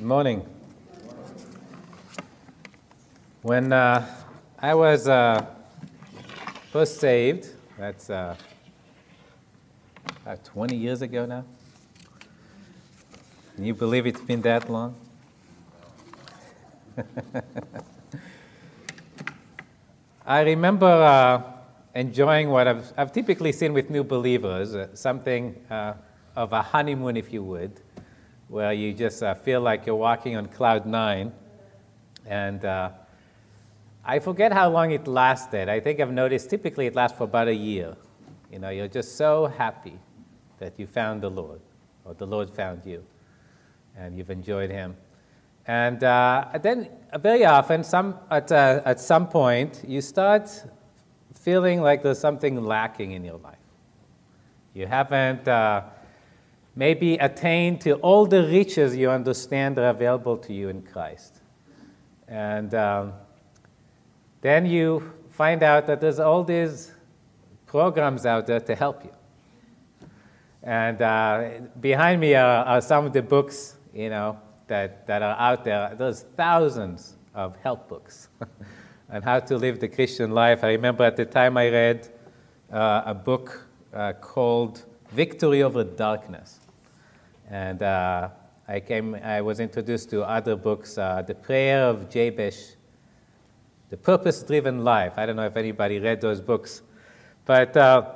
Good morning. When uh, I was uh, first saved, that's uh, about 20 years ago now. Can you believe it's been that long? I remember uh, enjoying what I've, I've, typically seen with new believers, uh, something uh, of a honeymoon, if you would, where you just uh, feel like you're walking on cloud nine. And uh, I forget how long it lasted. I think I've noticed typically it lasts for about a year. You know, you're just so happy that you found the Lord, or the Lord found you, and you've enjoyed Him. And uh, then, very often, some, at, uh, at some point, you start feeling like there's something lacking in your life. You haven't uh, maybe attained to all the riches you understand are available to you in Christ. And um, then you find out that there's all these programs out there to help you. And uh, behind me are, are, some of the books, you know, that, that are out there. There's thousands of help books on how to live the Christian life. I remember at the time I read uh, a book uh, called Victory Over Darkness. And uh, I, came, I was introduced to other books, uh, The Prayer of Jabez, The Purpose Driven Life. I don't know if anybody read those books. But uh,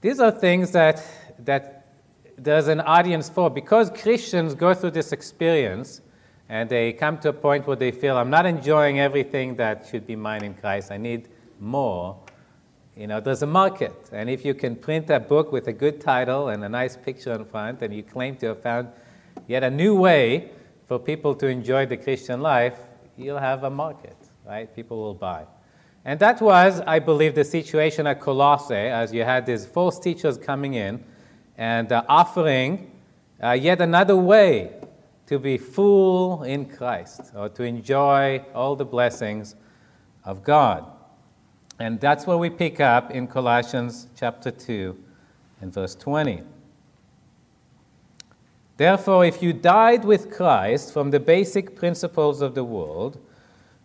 these are things that, that there's an audience for. Because Christians go through this experience and they come to a point where they feel, I'm not enjoying everything that should be mine in Christ, I need more. You know, there's a market. And if you can print a book with a good title and a nice picture in front, and you claim to have found yet a new way for people to enjoy the Christian life, you'll have a market, right? People will buy. And that was, I believe, the situation at Colossae, as you had these false teachers coming in and uh, offering uh, yet another way to be full in Christ or to enjoy all the blessings of God. And that's where we pick up in Colossians chapter 2 and verse 20. Therefore, if you died with Christ from the basic principles of the world,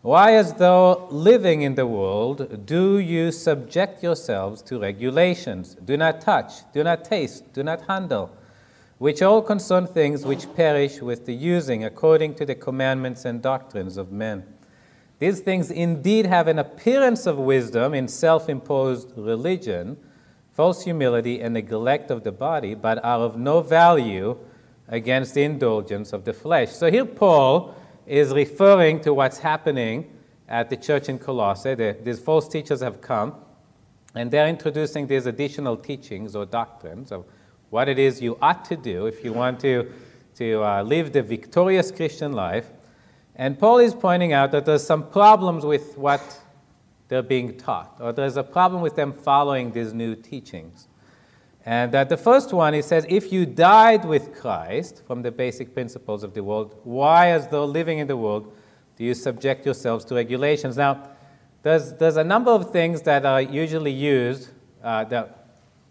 why, as though living in the world, do you subject yourselves to regulations? Do not touch, do not taste, do not handle, which all concern things which perish with the using according to the commandments and doctrines of men. These things indeed have an appearance of wisdom in self imposed religion, false humility, and neglect of the body, but are of no value against the indulgence of the flesh. So here, Paul is referring to what's happening at the church in Colossae. The, these false teachers have come, and they're introducing these additional teachings or doctrines of what it is you ought to do if you want to, to uh, live the victorious Christian life. And Paul is pointing out that there's some problems with what they're being taught, or there's a problem with them following these new teachings. And that the first one, he says, if you died with Christ from the basic principles of the world, why, as though living in the world, do you subject yourselves to regulations? Now, there's, there's a number of things that are usually used uh, that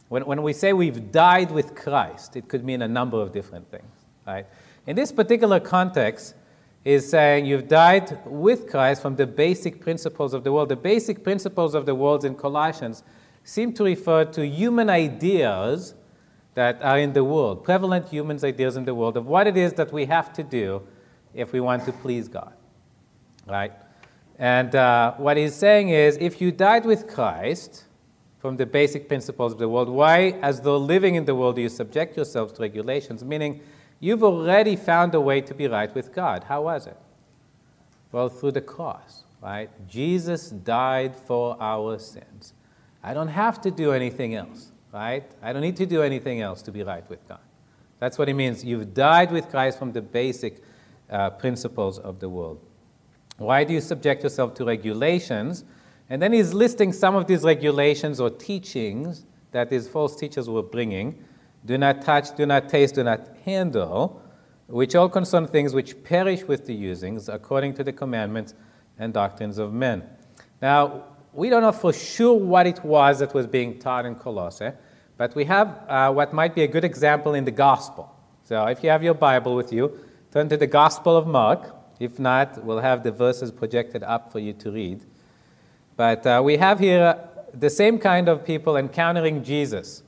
when, when we say we've died with Christ, it could mean a number of different things. Right? In this particular context, is saying you've died with Christ from the basic principles of the world. The basic principles of the world in Colossians seem to refer to human ideas that are in the world, prevalent human ideas in the world of what it is that we have to do if we want to please God. Right? And uh, what he's saying is if you died with Christ from the basic principles of the world, why, as though living in the world, do you subject yourselves to regulations? Meaning, you've already found a way to be right with God. How was it? Well, through the cross, right? Jesus died for our sins. I don't have to do anything else, right? I don't need to do anything else to be right with God. That's what it means. You've died with Christ from the basic uh, principles of the world. Why do you subject yourself to regulations? And then he's listing some of these regulations or teachings that these false teachers were bringing. Do not touch, do not taste, do not handle, which all concern things which perish with the usings according to the commandments and doctrines of men. Now, we don't know for sure what it was that was being taught in Colossae, but we have uh, what might be a good example in the gospel. So if you have your Bible with you, turn to the Gospel of Mark. If not, we'll have the verses projected up for you to read. But uh, we have here the same kind of people encountering Jesus,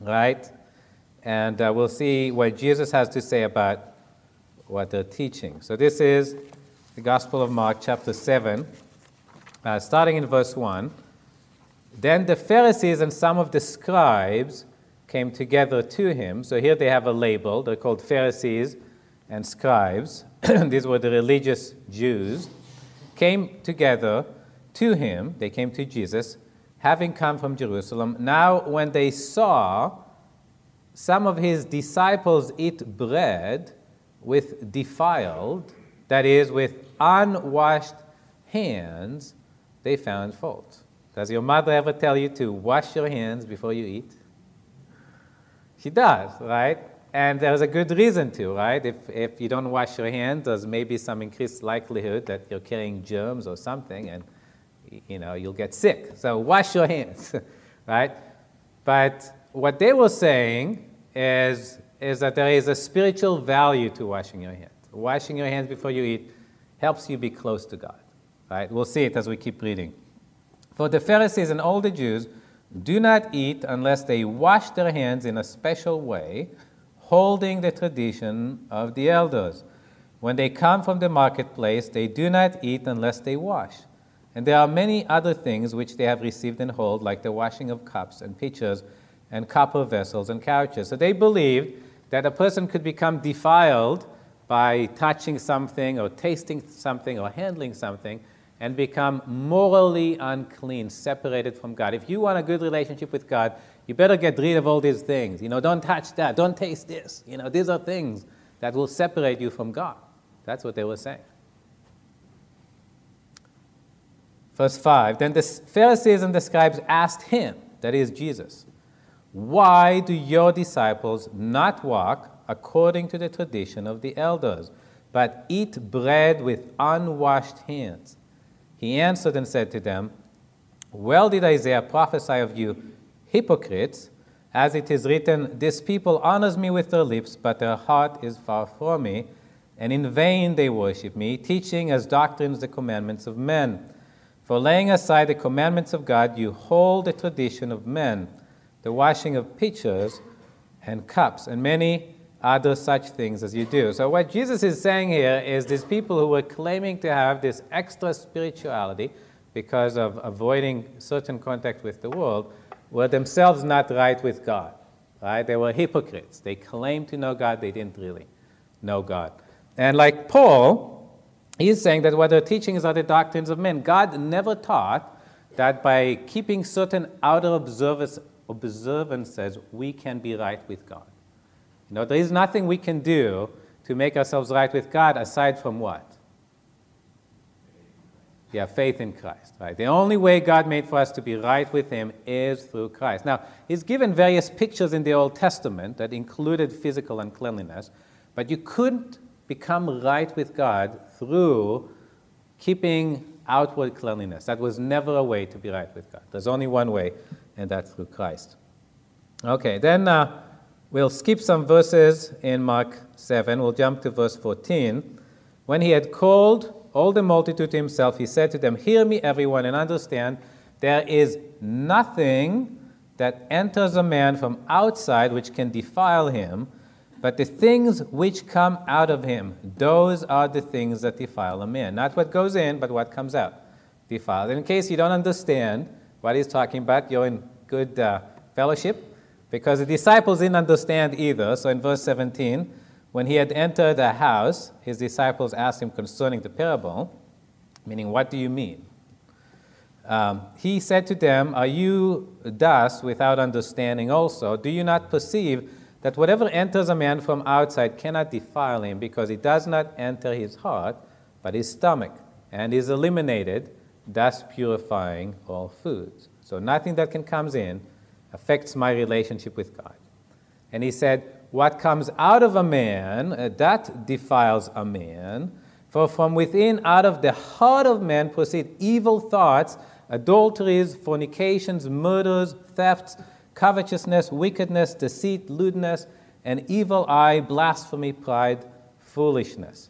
right? And uh, we'll see what Jesus has to say about what they're teaching. So this is the Gospel of Mark, chapter 7, uh, starting in verse 1. Then the Pharisees and some of the scribes came together to him. So here they have a label. They're called Pharisees and scribes. These were the religious Jews. Came together to him. They came to Jesus, having come from Jerusalem. Now, when they saw some of his disciples eat bread with defiled, that is, with unwashed hands, they found fault. Does your mother ever tell you to wash your hands before you eat? She does, right? And there's a good reason to, right? If, if you don't wash your hands, there's maybe some increased likelihood that you're carrying germs or something, and you know you'll get sick. So wash your hands, right? But what they were saying is, is that there is a spiritual value to washing your hands. Washing your hands before you eat helps you be close to God, right? We'll see it as we keep reading. For the Pharisees and all the Jews do not eat unless they wash their hands in a special way, holding the tradition of the elders. When they come from the marketplace, they do not eat unless they wash. And there are many other things which they have received and hold, like the washing of cups and pitchers and copper vessels and couches. So they believed that a person could become defiled by touching something or tasting something or handling something and become morally unclean, separated from God. If you want a good relationship with God, you better get rid of all these things. You know, don't touch that, don't taste this. You know, these are things that will separate you from God. That's what they were saying. Verse 5 Then the Pharisees and the scribes asked him, that is Jesus, Why do your disciples not walk according to the tradition of the elders, but eat bread with unwashed hands? He answered and said to them, Well did Isaiah prophesy of you, hypocrites, as it is written, This people honors me with their lips, but their heart is far from me, and in vain they worship me, teaching as doctrines the commandments of men. For laying aside the commandments of God, you hold the tradition of men, the washing of pitchers and cups, and many other such things as you do. So, what Jesus is saying here is these people who were claiming to have this extra spirituality because of avoiding certain contact with the world were themselves not right with God. Right? They were hypocrites. They claimed to know God, they didn't really know God. And like Paul, he's saying that what teachings are the doctrines of men. God never taught that by keeping certain outer observances, we can be right with God. You know, there is nothing we can do to make ourselves right with God aside from what? Yeah, faith in Christ, right? The only way God made for us to be right with Him is through Christ. Now, He's given various pictures in the Old Testament that included physical uncleanliness, but you couldn't become right with God through keeping outward cleanliness. That was never a way to be right with God. There's only one way, and that's through Christ. Okay, then. Uh, We'll skip some verses in Mark 7. We'll jump to verse 14. When he had called all the multitude to himself, he said to them, Hear me, everyone, and understand there is nothing that enters a man from outside which can defile him, but the things which come out of him, those are the things that defile a man. Not what goes in, but what comes out. Defiled. In case you don't understand what he's talking about, you're in good uh, fellowship because the disciples didn't understand either. So in verse 17, when he had entered the house, his disciples asked him concerning the parable, meaning, What do you mean? Um, he said to them, Are you thus without understanding also? Do you not perceive that whatever enters a man from outside cannot defile him, because it does not enter his heart, but his stomach, and is eliminated, thus purifying all foods? So nothing that can comes in affects my relationship with God. And he said, What comes out of a man, uh, that defiles a man. For from within, out of the heart of man, proceed evil thoughts, adulteries, fornications, murders, thefts, covetousness, wickedness, deceit, lewdness, an evil eye, blasphemy, pride, foolishness.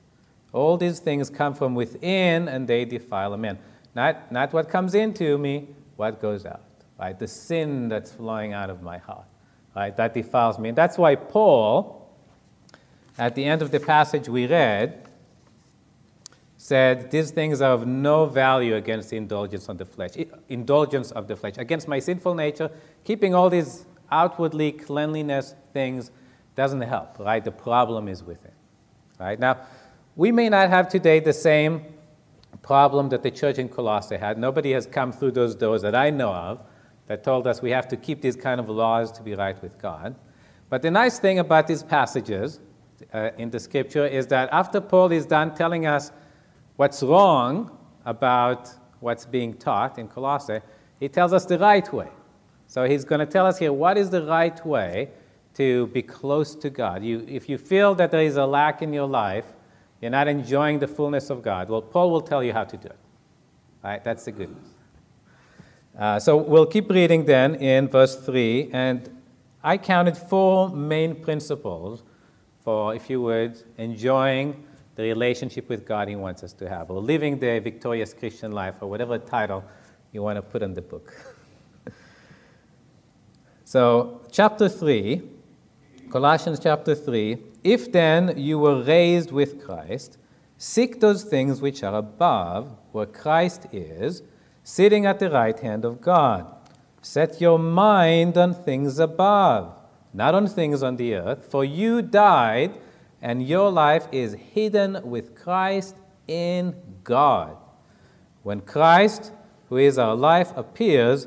All these things come from within and they defile a man. Not, not what comes into me, what goes out. Right? The sin that's flowing out of my heart. Right? That defiles me. And that's why Paul, at the end of the passage we read, said, These things are of no value against the indulgence of the flesh, indulgence of the flesh, against my sinful nature, keeping all these outwardly cleanliness things doesn't help, right? The problem is within. Right? Now, we may not have today the same problem that the church in Colossae had. Nobody has come through those doors that I know of that told us we have to keep these kind of laws to be right with God. But the nice thing about these passages uh, in the scripture is that after Paul is done telling us what's wrong about what's being taught in Colossae, he tells us the right way. So he's going to tell us here what is the right way to be close to God. You, if you feel that there is a lack in your life, you're not enjoying the fullness of God, well, Paul will tell you how to do it. Right? That's the good news. Uh, so we'll keep reading then in verse 3, and I counted four main principles for, if you would, enjoying the relationship with God He wants us to have, or living the victorious Christian life, or whatever title you want to put in the book. so, chapter 3, Colossians chapter 3 If then you were raised with Christ, seek those things which are above, where Christ is sitting at the right hand of God. Set your mind on things above, not on things on the earth, for you died, and your life is hidden with Christ in God. When Christ, who is our life, appears,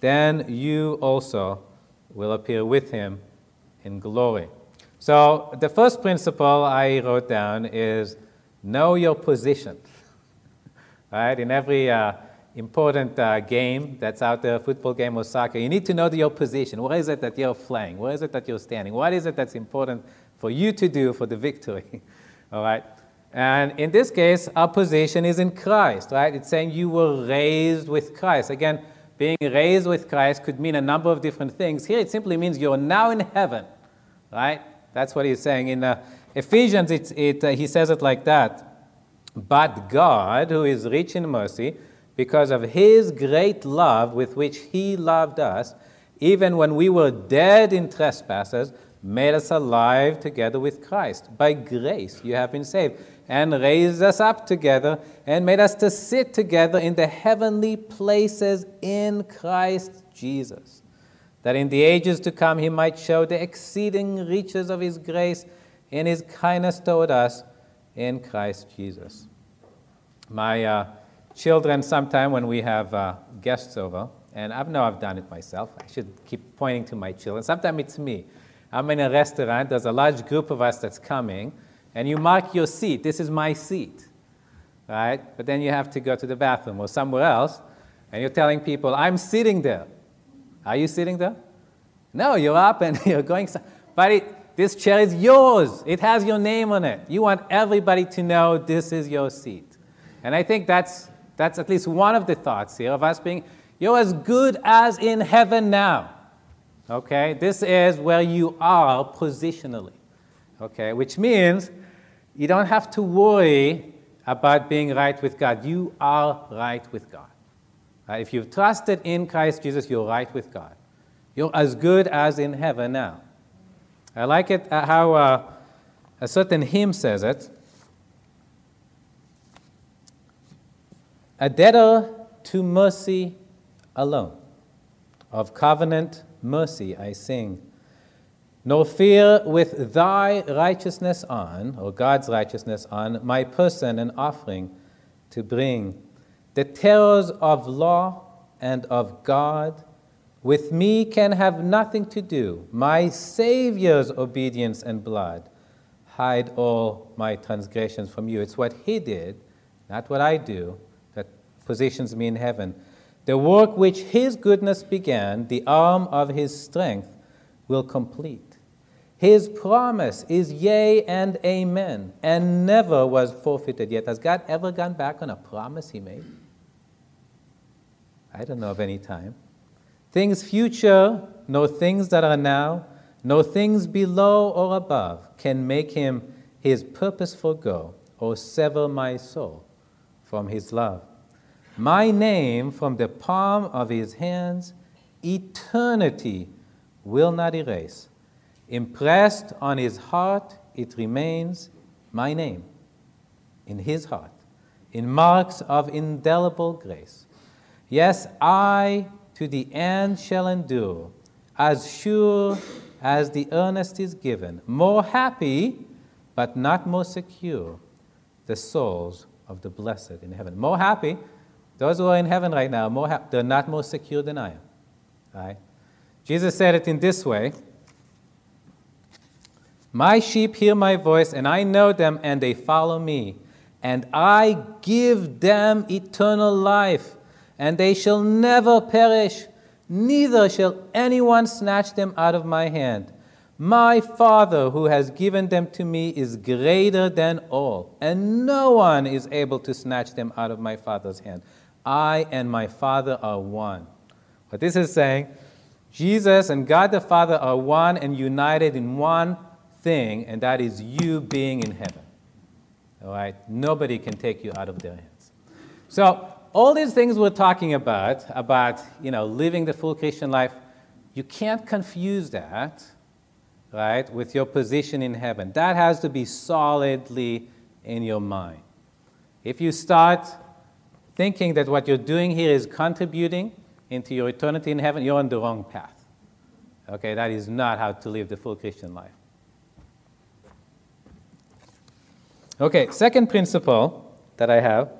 then you also will appear with him in glory. So, the first principle I wrote down is know your position. right? In every uh, important uh, game that's out there, football game or soccer, you need to know your position. Where is it that you're playing? Where is it that you're standing? What is it that's important for you to do for the victory? All right? And in this case, our position is in Christ, right? It's saying you were raised with Christ. Again, being raised with Christ could mean a number of different things. Here it simply means you're now in heaven, right? That's what he's saying. In uh, Ephesians, it, it, uh, he says it like that. But God, who is rich in mercy, because of his great love with which he loved us, even when we were dead in trespasses, made us alive together with Christ. By grace you have been saved, and raised us up together, and made us to sit together in the heavenly places in Christ Jesus, that in the ages to come he might show the exceeding riches of his grace in his kindness toward us in Christ Jesus. My uh, children sometime when we have uh, guests over, and I know I've done it myself. I should keep pointing to my children. Sometimes it's me. I'm in a restaurant, there's a large group of us that's coming, and you mark your seat. This is my seat, right? But then you have to go to the bathroom or somewhere else, and you're telling people, I'm sitting there. Are you sitting there? No, you're up and you're going. But it, this chair is yours. It has your name on it. You want everybody to know this is your seat. And I think that's that's at least one of the thoughts here of us being, you're as good as in heaven now. Okay? This is where you are positionally. Okay? Which means you don't have to worry about being right with God. You are right with God. Right? If you've trusted in Christ Jesus, you're right with God. You're as good as in heaven now. I like it uh, how uh, a certain hymn says it. a debtor to mercy alone. Of covenant mercy I sing. Nor fear with thy righteousness on, or God's righteousness on, my person an offering to bring. The terrors of law and of God with me can have nothing to do. My Savior's obedience and blood hide all my transgressions from you. It's what He did, not what I do, that positions me in heaven. The work which his goodness began, the arm of his strength, will complete. His promise is yea and amen, and never was forfeited yet. Has God ever gone back on a promise he made? I don't know of any time. Things future, no things that are now, no things below or above can make him his purposeful goal or sever my soul from his love. My name from the palm of his hands, eternity will not erase. Impressed on his heart, it remains my name in his heart, in marks of indelible grace. Yes, I to the end shall endure, as sure as the earnest is given, more happy, but not more secure, the souls of the blessed in heaven. More happy, those who are in heaven right now, more ha- they're not more secure than I am. Right? Jesus said it in this way My sheep hear my voice, and I know them, and they follow me. And I give them eternal life, and they shall never perish, neither shall anyone snatch them out of my hand. My Father, who has given them to me, is greater than all, and no one is able to snatch them out of my Father's hand. I and my Father are one. What this is saying, Jesus and God the Father are one and united in one thing, and that is you being in heaven. All right? Nobody can take you out of their hands. So, all these things we're talking about, about you know, living the full Christian life, you can't confuse that, right, with your position in heaven. That has to be solidly in your mind. If you start thinking that what you're doing here is contributing into your eternity in heaven, you're on the wrong path. Okay, that is not how to live the full Christian life. Okay, second principle that I have.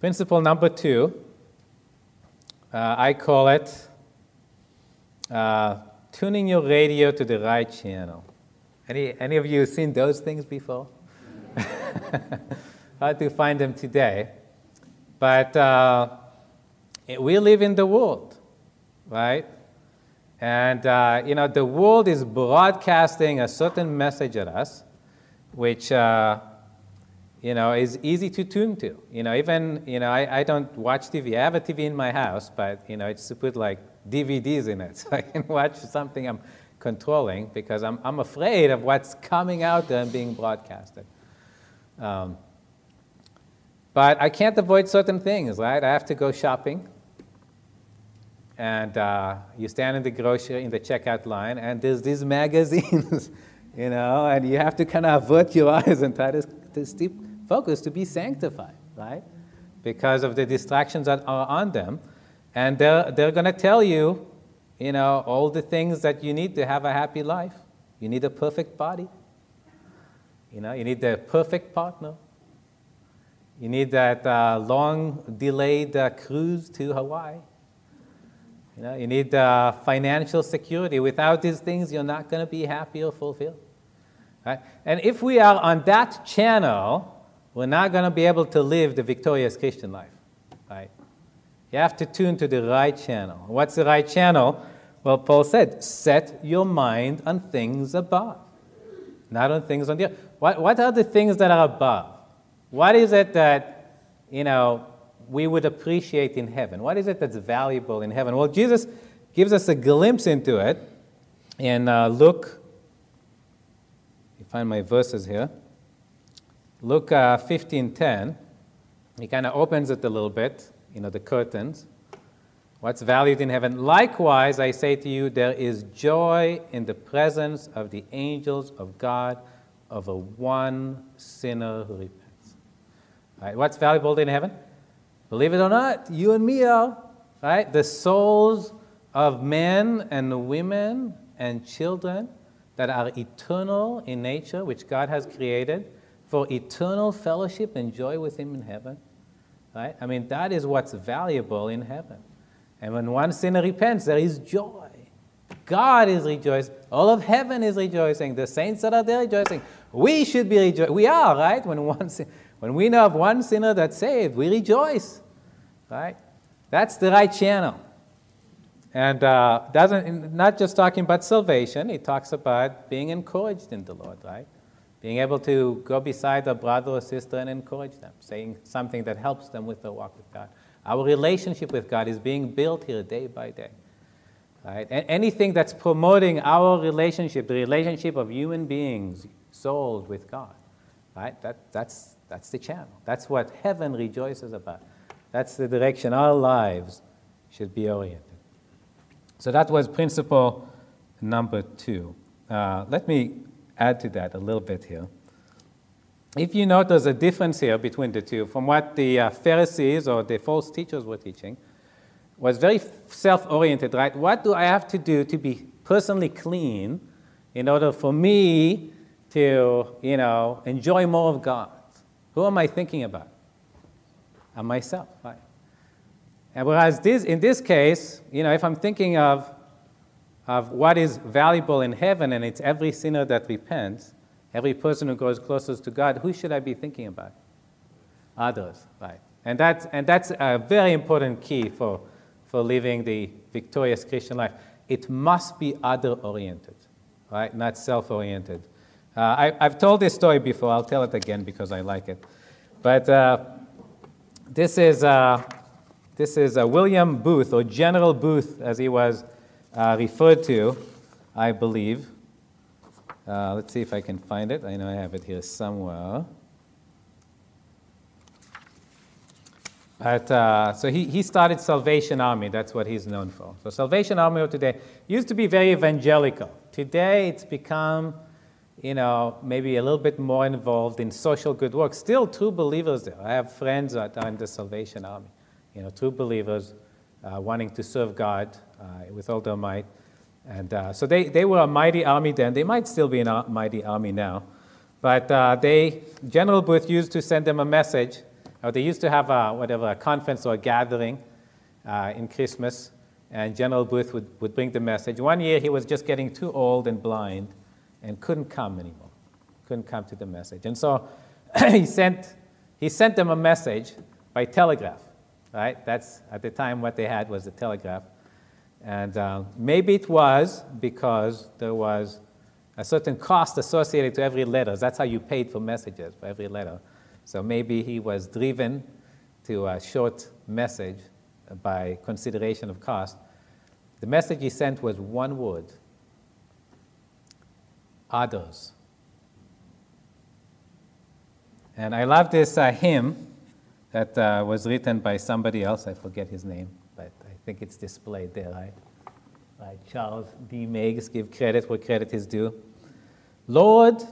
Principle number two, uh, I call it uh, tuning your radio to the right channel. Any, any of you seen those things before? Hard to find them today. But uh, we live in the world, right? And, uh, you know, the world is broadcasting a certain message at us, which, uh, you know, is easy to tune to. You know, even, you know, I, I don't watch TV. I have a TV in my house, but, you know, it's to put like DVDs in it so I can watch something I'm controlling because I'm, I'm afraid of what's coming out there and being broadcasted. Um, but I can't avoid certain things, right? I have to go shopping. And uh, you stand in the grocery, in the checkout line, and there's these magazines, you know, and you have to kind of avert your eyes and try to, to stay focused, to be sanctified, right? Because of the distractions that are on them. And they're, they're going to tell you, you know, all the things that you need to have a happy life. You need a perfect body. You know, you need the perfect partner. You need that uh, long delayed uh, cruise to Hawaii. You, know, you need uh, financial security. Without these things, you're not going to be happy or fulfilled. Right? And if we are on that channel, we're not going to be able to live the victorious Christian life. Right? You have to tune to the right channel. What's the right channel? Well, Paul said, set your mind on things above, not on things on the earth. What, what are the things that are above? What is it that, you know, we would appreciate in heaven? What is it that's valuable in heaven? Well, Jesus gives us a glimpse into it in uh. You find my verses here. Luke uh, 15:10. He kind of opens it a little bit, you know, the curtains. What's valued in heaven? Likewise, I say to you, there is joy in the presence of the angels of God over one sinner who repents. Right? What's valuable in heaven? Believe it or not, you and me are. Right? The souls of men and women and children that are eternal in nature, which God has created for eternal fellowship and joy with Him in heaven. Right? I mean, that is what's valuable in heaven. And when one sinner repents, there is joy. God is rejoicing. All of heaven is rejoicing. The saints that are there rejoicing. We should be rejoicing. We are, right? When one sin- when we know of one sinner that's saved, we rejoice, right? That's the right channel. And uh, doesn't not just talking about salvation. It talks about being encouraged in the Lord, right? Being able to go beside a brother or sister and encourage them, saying something that helps them with their walk with God. Our relationship with God is being built here day by day. Right? And anything that's promoting our relationship, the relationship of human beings, souled with God. Right? That, that's, that's the channel. That's what heaven rejoices about. That's the direction our lives should be oriented. So that was principle number two. Uh, let me add to that a little bit here. If you notice a difference here between the two, from what the uh, Pharisees or the false teachers were teaching, was very self oriented, right? What do I have to do to be personally clean in order for me to, you know, enjoy more of God? Who am I thinking about? I'm myself, right? And whereas this, in this case, you know, if I'm thinking of, of what is valuable in heaven and it's every sinner that repents, every person who grows closest to God, who should I be thinking about? Others, right? And that's, and that's a very important key for, for living the victorious Christian life. It must be other oriented, right? Not self oriented. Uh, I, have told this story before, I'll tell it again because I like it. But uh, this is, uh, this is William Booth, or General Booth, as he was uh, referred to, I believe. Uh, let's see if I can find it. I know I have it here somewhere. But, uh, so he, he started Salvation Army. That's what he's known for. So Salvation Army of today used to be very evangelical. Today it's become, you know, maybe a little bit more involved in social good work. Still true believers there. I have friends that are in the Salvation Army. You know, true believers uh, wanting to serve God with all their might. And uh, so they, they were a mighty army then. They might still be a mighty army now. But uh, they, General Booth used to send them a message, or they used to have a, whatever, a conference or a gathering uh, in Christmas, and General Booth would, would bring the message. One year he was just getting too old and blind and couldn't come anymore, couldn't come to the message. And so he, sent, he sent them a message by telegraph, right? That's at the time what they had was the telegraph. And uh, maybe it was because there was a certain cost associated to every letter. That's how you paid for messages, for every letter. So maybe he was driven to a short message by consideration of cost. The message he sent was one word others. And I love this uh, hymn that uh, was written by somebody else, I forget his name think it's displayed there, right? right? Charles D. Meigs, give credit where credit is due. Lord,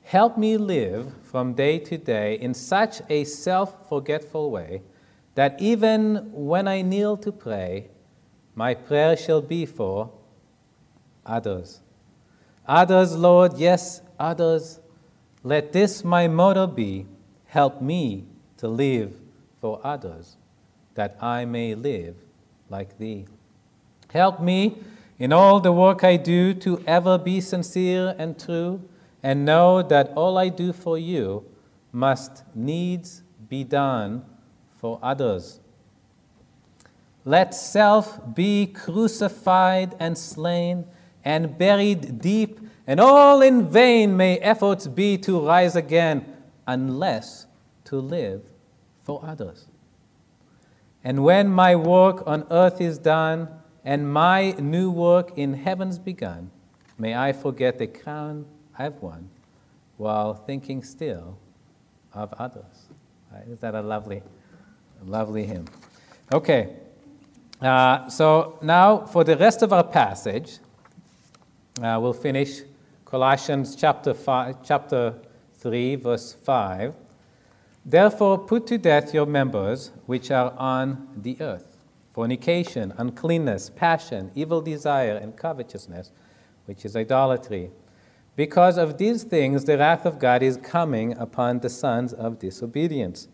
help me live from day to day in such a self forgetful way that even when I kneel to pray, my prayer shall be for others. Others, Lord, yes, others. Let this my motto be help me to live for others that I may live like thee. Help me in all the work I do to ever be sincere and true, and know that all I do for you must needs be done for others. Let self be crucified and slain and buried deep, and all in vain may efforts be to rise again, unless to live for others. And when my work on earth is done and my new work in heaven's begun, may I forget the crown I've won while thinking still of others. Right? Is that a lovely, lovely hymn? Okay. Uh, so now for the rest of our passage, uh, we'll finish Colossians chapter, five, chapter 3, verse 5. Therefore, put to death your members which are on the earth fornication, uncleanness, passion, evil desire, and covetousness, which is idolatry. Because of these things, the wrath of God is coming upon the sons of disobedience,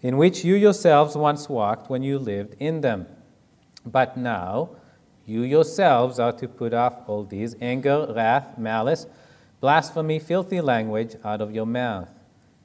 in which you yourselves once walked when you lived in them. But now, you yourselves are to put off all these anger, wrath, malice, blasphemy, filthy language out of your mouth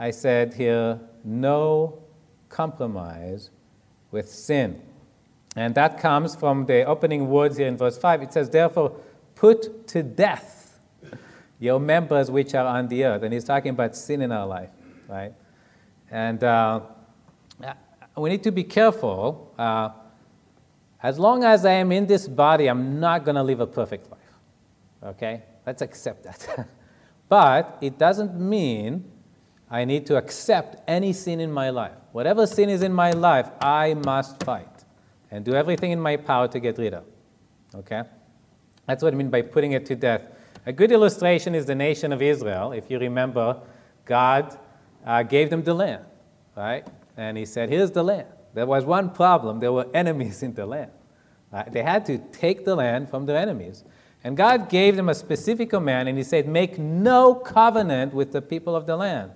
I said here, no compromise with sin. And that comes from the opening words here in verse 5. It says, Therefore, put to death your members which are on the earth. And he's talking about sin in our life, right? And uh, we need to be careful. Uh, as long as I am in this body, I'm not going to live a perfect life. Okay? Let's accept that. but it doesn't mean I need to accept any sin in my life. Whatever sin is in my life, I must fight and do everything in my power to get rid of. Okay? That's what I mean by putting it to death. A good illustration is the nation of Israel. If you remember, God uh, gave them the land, right? And He said, Here's the land. There was one problem there were enemies in the land. Right? They had to take the land from their enemies. And God gave them a specific command, and He said, Make no covenant with the people of the land.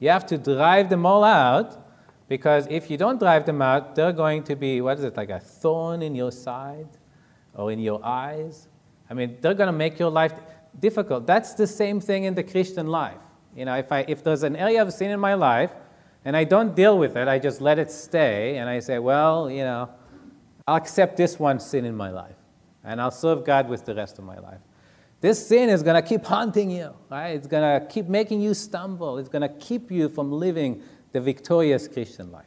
You have to drive them all out, because if you don't drive them out, they're going to be, what is it, like a thorn in your side or in your eyes? I mean, they're going to make your life difficult. That's the same thing in the Christian life. You know, if, I, if there's an area of sin in my life, and I don't deal with it, I just let it stay, and I say, well, you know, I'll accept this one sin in my life and I'll serve God with the rest of my life. This sin is going to keep haunting you, right? It's going to keep making you stumble. It's going to keep you from living the victorious Christian life.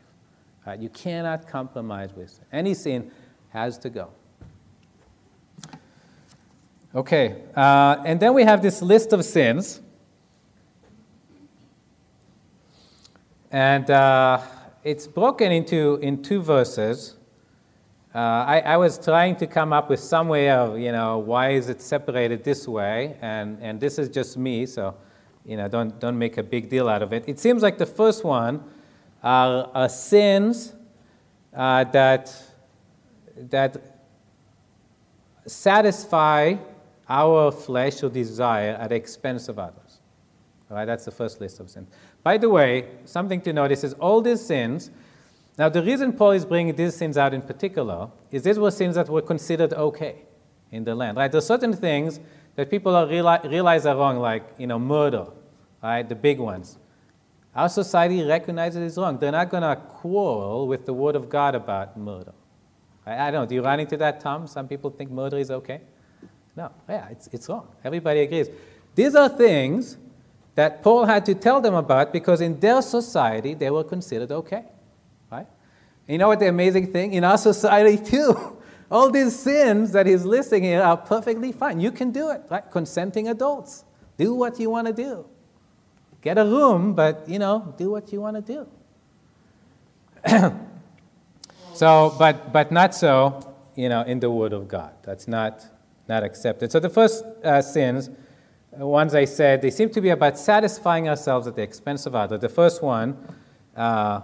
Right? You cannot compromise with it. Any sin has to go. Okay, uh, and then we have this list of sins. And uh, it's broken into in two verses. Uh, I, I, was trying to come up with some way of, you know, why is it separated this way? And, and this is just me, so, you know, don't, don't make a big deal out of it. It seems like the first one are, are sins uh, that, that satisfy our flesh or desire at the expense of others. All right, that's the first list of sins. By the way, something to notice is all these sins now, the reason Paul is bringing these things out in particular is these were things that were considered okay in the land, right? There are certain things that people are reali- realize are wrong, like, you know, murder, right? The big ones. Our society recognizes it's wrong. They're not going to quarrel with the word of God about murder. I, I don't know. Do you run into that, Tom? Some people think murder is okay. No, yeah, it's, it's wrong. Everybody agrees. These are things that Paul had to tell them about because in their society they were considered okay. You know what the amazing thing? In our society, too, all these sins that he's listing here are perfectly fine. You can do it, right? Consenting adults. Do what you want to do. Get a room, but, you know, do what you want to do. so, but, but not so, you know, in the Word of God. That's not, not accepted. So the first uh, sins, uh, ones I said, they seem to be about satisfying ourselves at the expense of others. The first one, uh,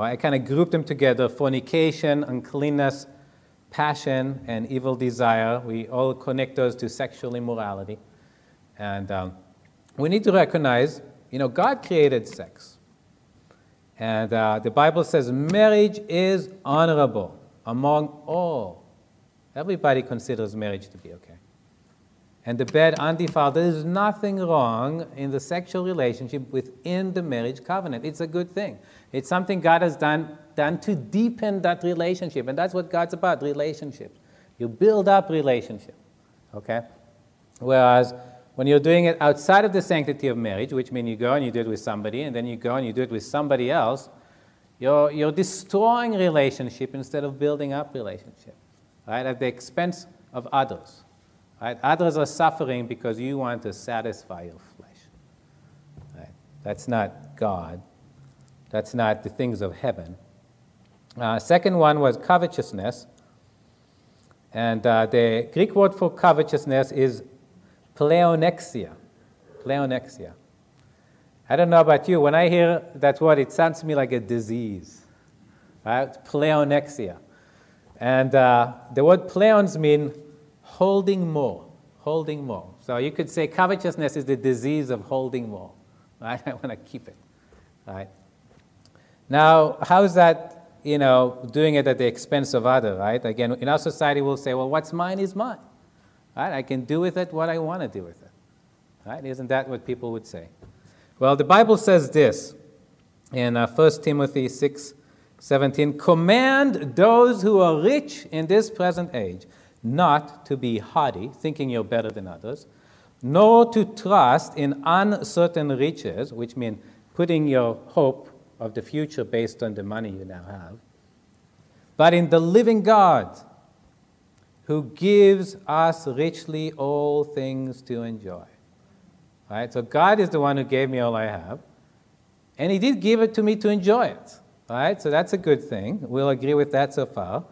I kind of group them together fornication, uncleanness, passion, and evil desire. We all connect those to sexual immorality. And um, we need to recognize, you know, God created sex. And uh, the Bible says marriage is honorable among all. Everybody considers marriage to be okay. And the bed undefiled, there is nothing wrong in the sexual relationship within the marriage covenant. It's a good thing. It's something God has done, done to deepen that relationship. And that's what God's about relationships. You build up relationship. Okay? Whereas when you're doing it outside of the sanctity of marriage, which means you go and you do it with somebody, and then you go and you do it with somebody else, you're, you're destroying relationship instead of building up relationship, right? At the expense of others. Right? Others are suffering because you want to satisfy your flesh. Right? That's not God. That's not the things of heaven. Uh, second one was covetousness. And uh, the Greek word for covetousness is pleonexia. Pleonexia. I don't know about you, when I hear that word, it sounds to me like a disease. Right? Pleonexia. And uh, the word pleons mean holding more. Holding more. So you could say covetousness is the disease of holding more. Right? I want to keep it. Right? Now, how is that, you know, doing it at the expense of other, right? Again, in our society, we'll say, well, what's mine is mine. Right? I can do with it what I want to do with it. Right? Isn't that what people would say? Well, the Bible says this in uh, 1 Timothy 6 17 Command those who are rich in this present age not to be haughty, thinking you're better than others, nor to trust in uncertain riches, which mean putting your hope of the future based on the money you now have, but in the living God who gives us richly all things to enjoy. Right? So God is the one who gave me all I have, and He did give it to me to enjoy it. Right? So that's a good thing. We'll agree with that so far.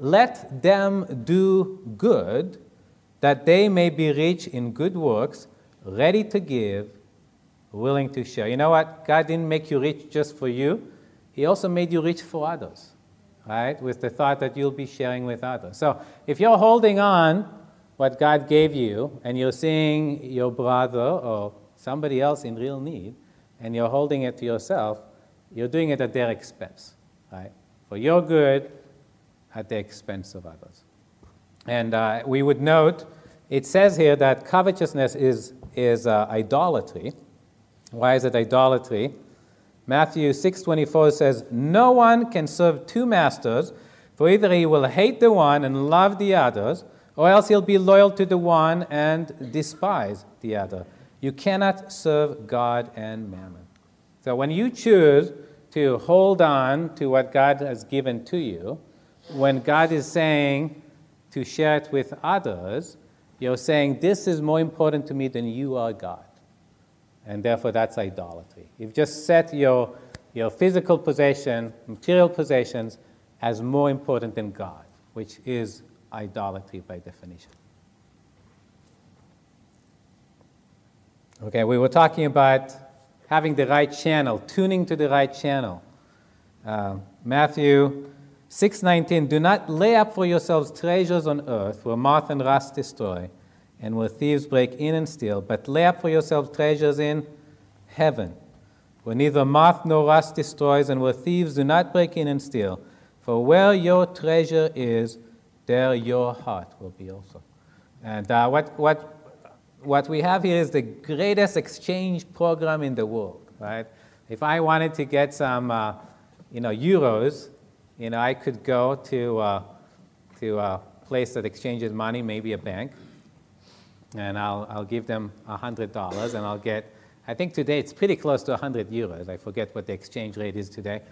Let them do good, that they may be rich in good works, ready to give, willing to share. You know what? God didn't make you rich just for you, He also made you rich for others, right? With the thought that you'll be sharing with others. So if you're holding on what God gave you and you're seeing your brother or somebody else in real need and you're holding it to yourself, you're doing it at their expense, right? For your good, at the expense of others. And uh, we would note, it says here that covetousness is, is uh, idolatry. Why is it idolatry? Matthew 6:24 says, "No one can serve two masters, for either he will hate the one and love the others, or else he'll be loyal to the one and despise the other. You cannot serve God and mammon." So when you choose to hold on to what God has given to you, when God is saying to share it with others, you're saying, This is more important to me than you are God. And therefore, that's idolatry. You've just set your, your physical possession, material possessions, as more important than God, which is idolatry by definition. Okay, we were talking about having the right channel, tuning to the right channel. Uh, Matthew 6:19 Do not lay up for yourselves treasures on earth where moth and rust destroy and where thieves break in and steal, but lay up for yourselves treasures in heaven where neither moth nor rust destroys and where thieves do not break in and steal. For where your treasure is, there your heart will be also. And uh, what, what, what we have here is the greatest exchange program in the world, right? If I wanted to get some, uh, you know, euros, you know, I could go to, uh, to a place that exchanges money, maybe a bank, and I'll, I'll give them $100 and I'll get, I think today it's pretty close to 100 euros. I forget what the exchange rate is today.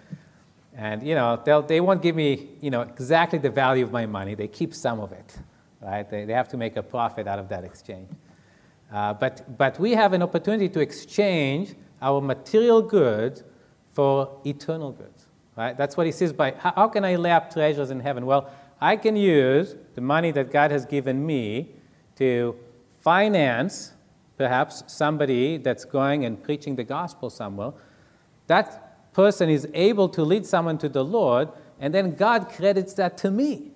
And, you know, they'll, they won't give me, you know, exactly the value of my money. They keep some of it, right? They, they have to make a profit out of that exchange. Uh, but, but we have an opportunity to exchange our material goods for eternal goods. Right? That's what he says by how, can I lay up treasures in heaven? Well, I can use the money that God has given me to finance perhaps somebody that's going and preaching the gospel somewhere. That person is able to lead someone to the Lord, and then God credits that to me.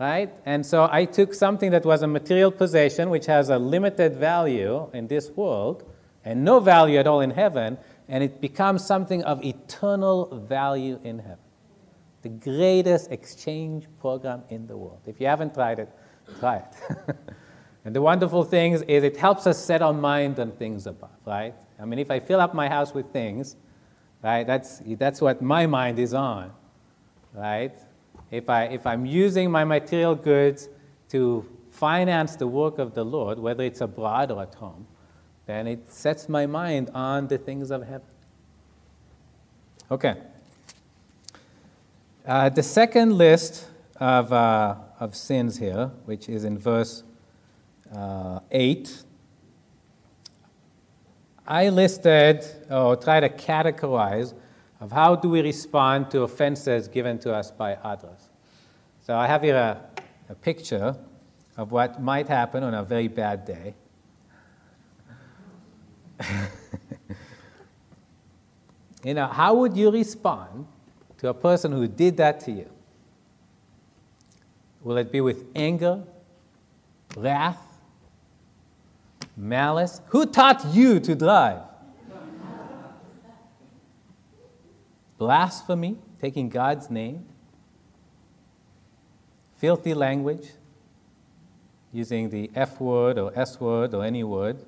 Right? And so I took something that was a material possession, which has a limited value in this world and no value at all in heaven, and it becomes something of eternal value in heaven. The greatest exchange program in the world. If you haven't tried it, try it. and the wonderful thing is it helps us set our mind on things above, right? I mean, if I fill up my house with things, right, that's, that's what my mind is on, right? If, I, if I'm using my material goods to finance the work of the Lord, whether it's abroad or at home, then it sets my mind on the things of heaven. Okay. Uh, the second list of, uh, of sins here, which is in verse uh, 8, I listed or tried to categorize of how do we respond to offenses given to us by others. So I have here a, a picture of what might happen on a very bad day. you know, how would you respond to a person who did that to you? Will it be with anger, wrath, malice? Who taught you to drive? Blasphemy, taking God's name, filthy language, using the F word or S word or any word,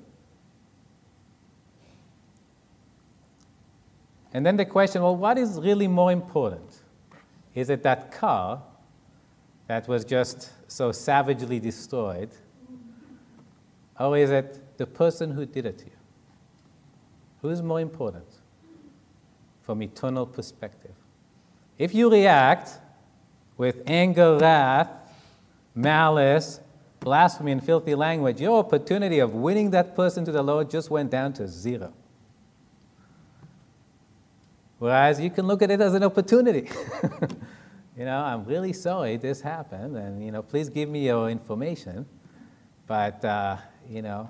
And then the question well, what is really more important? Is it that car that was just so savagely destroyed? Or is it the person who did it to you? Who is more important from eternal perspective? If you react with anger, wrath, malice, blasphemy, and filthy language, your opportunity of winning that person to the Lord just went down to zero. Whereas you can look at it as an opportunity. you know, I'm really sorry this happened, and you know, please give me your information. But uh, you know,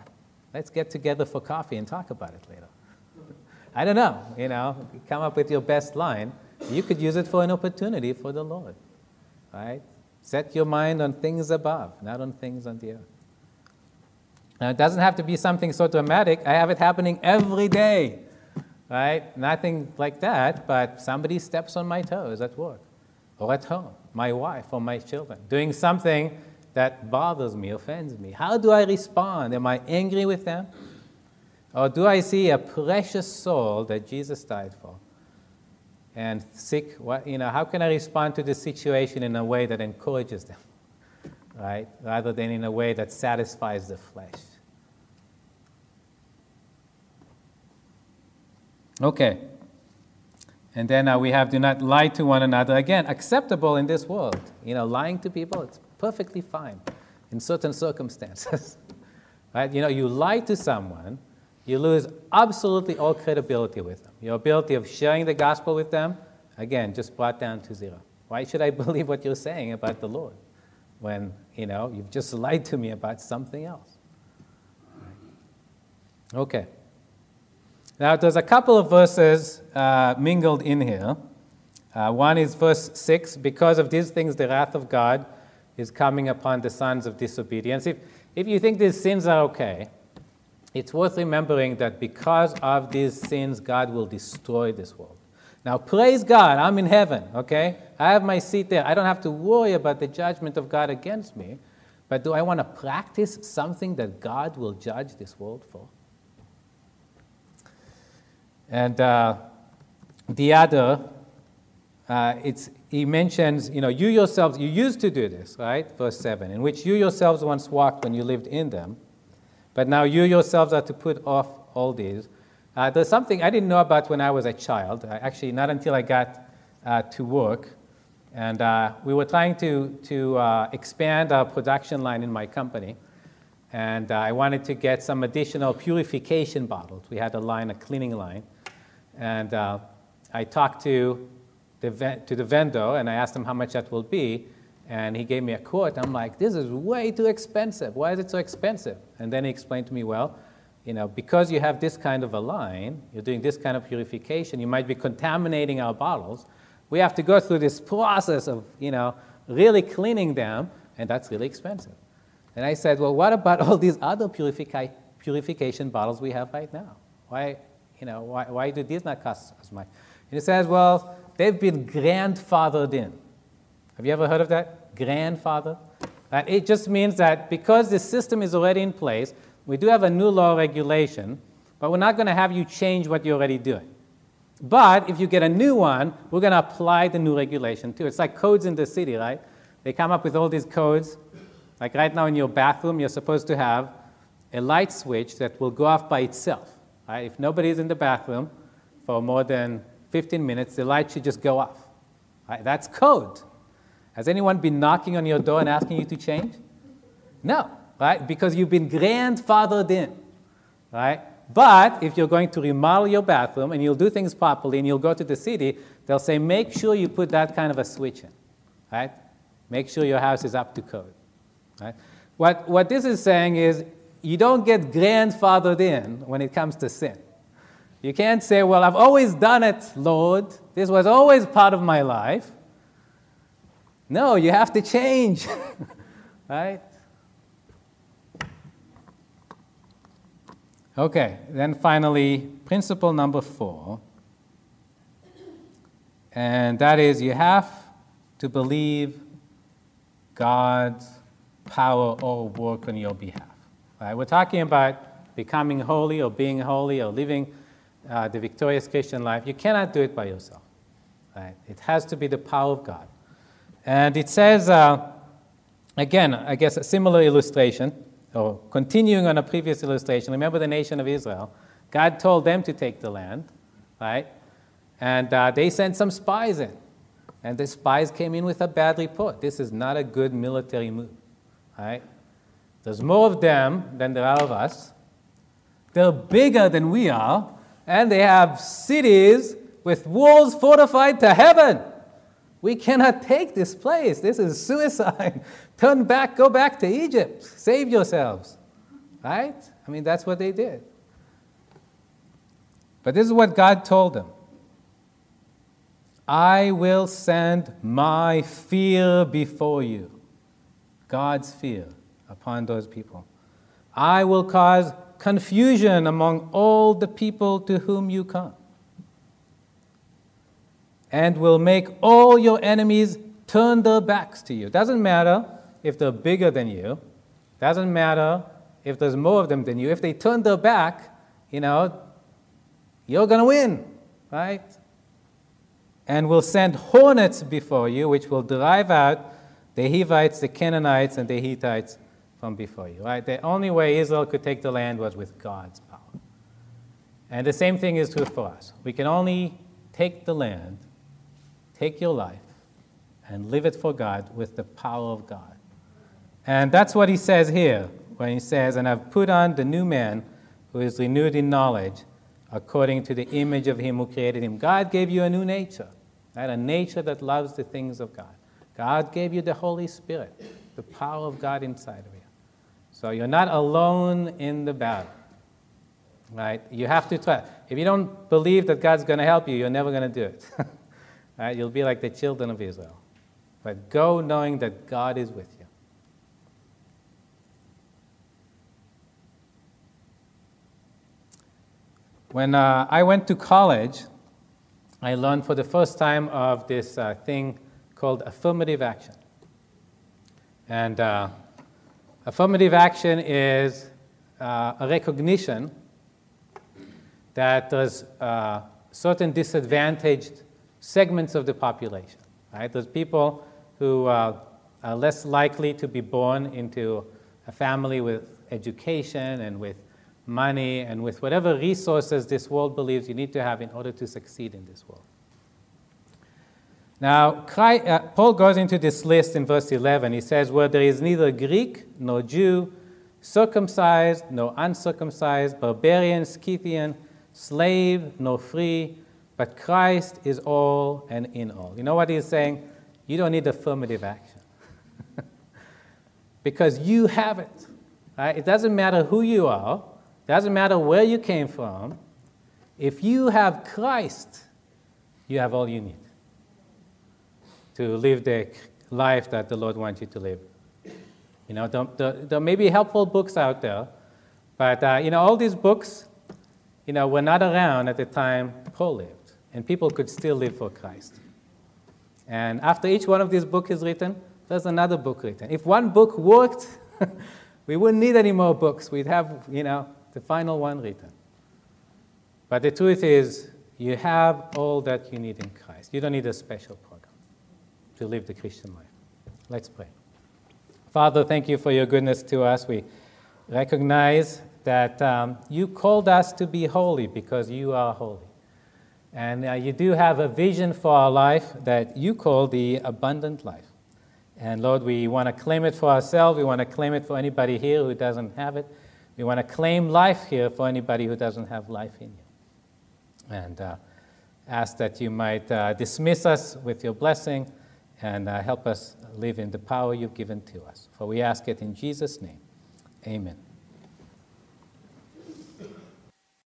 let's get together for coffee and talk about it later. I don't know. You know, come up with your best line. You could use it for an opportunity for the Lord, right? Set your mind on things above, not on things on the earth. Now, it doesn't have to be something so dramatic. I have it happening every day, right? Nothing like that, but somebody steps on my toes at work or at home, my wife or my children, doing something that bothers me, offends me. How do I respond? Am I angry with them? Or do I see a precious soul that Jesus died for? and seek what, you know, how can I respond to this situation in a way that encourages them, right? Rather than in a way that satisfies the flesh. Okay. And then uh, we have do not lie to one another. Again, acceptable in this world. You know, lying to people, it's perfectly fine in certain circumstances. right? You know, you lie to someone you lose absolutely all credibility with them. Your ability of sharing the gospel with them, again, just brought down to zero. Why should I believe what you're saying about the Lord when, you know, you've just lied to me about something else? Okay. Now, there's a couple of verses uh, mingled in here. Uh, one is verse 6 because of these things, the wrath of God is coming upon the sons of disobedience. If, if you think these sins are okay, it's worth remembering that because of these sins, God will destroy this world. Now, praise God, I'm in heaven, okay? I have my seat there. I don't have to worry about the judgment of God against me. But do I want to practice something that God will judge this world for? And uh, the other, uh, it's, he mentions, you know, you yourselves, you used to do this, right? Verse 7, in which you yourselves once walked when you lived in them. But now you yourselves are to put off all these. Uh, there's something I didn't know about when I was a child. Uh, actually, not until I got uh, to work. And uh, we were trying to, to expand our production line in my company. And uh, I wanted to get some additional purification bottles. We had a line, a cleaning line. And uh, I talked to the, to the vendor and I asked him how much that will be and he gave me a quote. I'm like, this is way too expensive. Why is it so expensive? And then he explained to me, well, you know, because you have this kind of a line, you're doing this kind of purification, you might be contaminating our bottles. We have to go through this process of, you know, really cleaning them, and that's really expensive. And I said, well, what about all these other purification bottles we have right now? Why, you know, why, why do these not cost as much? And he says, well, they've been grandfathered in. Have you ever heard of that? Grandfather? And it just means that because the system is already in place, we do have a new law regulation, but we're not going to have you change what you're already doing. But if you get a new one, we're going to apply the new regulation too. It's like codes in the city, right? They come up with all these codes. Like right now in your bathroom, you're supposed to have a light switch that will go off by itself. Right? If nobody's in the bathroom for more than 15 minutes, the light should just go off. Right? That's code. Has anyone been knocking on your door and asking you to change? No, right? Because you've been grandfathered in, right? But if you're going to remodel your bathroom and you'll do things properly and you'll go to the city, they'll say, make sure you put that kind of a switch in, right? Make sure your house is up to code, right? What, what this is saying is you don't get grandfathered in when it comes to sin. You can't say, well, I've always done it, Lord. This was always part of my life. No, you have to change, right? Okay, then finally, principle number four. And that is you have to believe God's power or work on your behalf. Right? We're talking about becoming holy or being holy or living uh, the victorious Christian life, you cannot do it by yourself. Right? It has to be the power of God. And it says, uh, again, I guess a similar illustration, or continuing on a previous illustration. Remember the nation of Israel. God told them to take the land, right? And uh, they sent some spies in. And the spies came in with a bad report. This is not a good military move, right? There's more of them than there are of us. They're bigger than we are, and they have cities with walls fortified to heaven. We cannot take this place. This is suicide. Turn back, go back to Egypt. Save yourselves. Right? I mean, that's what they did. But this is what God told them I will send my fear before you. God's fear upon those people. I will cause confusion among all the people to whom you come, and will make all your enemies turn their backs to you. Doesn't matter if they're bigger than you, doesn't matter if there's more of them than you. If they turn their back, you know, you're going to win, right? And will send hornets before you, which will drive out the Hivites, the Canaanites, and the Hittites from before you. Right? The only way Israel could take the land was with God's power. And the same thing is true for us. We can only take the land, take your life, and live it for God with the power of God. And that's what he says here when he says, And I've put on the new man who is renewed in knowledge according to the image of him who created him. God gave you a new nature, right? a nature that loves the things of God. God gave you the Holy Spirit, the power of God inside of you. So you're not alone in the battle. Right? You have to try. If you don't believe that God's going to help you, you're never going to do it. right? You'll be like the children of Israel. But go knowing that God is with you. When uh, I went to college, I learned for the first time of this uh, thing called affirmative action. And uh, Affirmative action is uh, a recognition that there's uh, certain disadvantaged segments of the population. Right? There's people who uh, are less likely to be born into a family with education and with money and with whatever resources this world believes you need to have in order to succeed in this world. Now, uh, Paul goes into this list in verse 11. He says, Where there is neither Greek nor Jew, circumcised nor uncircumcised, barbarian, Scythian, slave nor free, but Christ is all and in all. You know what he's saying? You don't need affirmative action. because you have it. Right? It doesn't matter who you are, it doesn't matter where you came from. If you have Christ, you have all you need to live the life that the Lord wants you to live. You know, there, there, may be helpful books out there, but uh, you know, all these books, you know, were not around at the time Paul lived, and people could still live for Christ. And after each one of these books is written, there's another book written. If one book worked, we wouldn't need any more books. We'd have, you know, the final one written. But the truth is, you have all that you need in Christ. You don't need a special program to live the Christian life. Let's pray. Father, thank you for your goodness to us. We recognize that um, you called us to be holy because you are holy. And uh, you do have a vision for our life that you call the abundant life. And Lord, we want to claim it for ourselves. We want to claim it for anybody here who doesn't have it. We want to claim life here for anybody who doesn't have life in you. And uh, ask that you might uh, dismiss us with your blessing and uh, help us live in the power you've given to us. For we ask it in Jesus' name. Amen.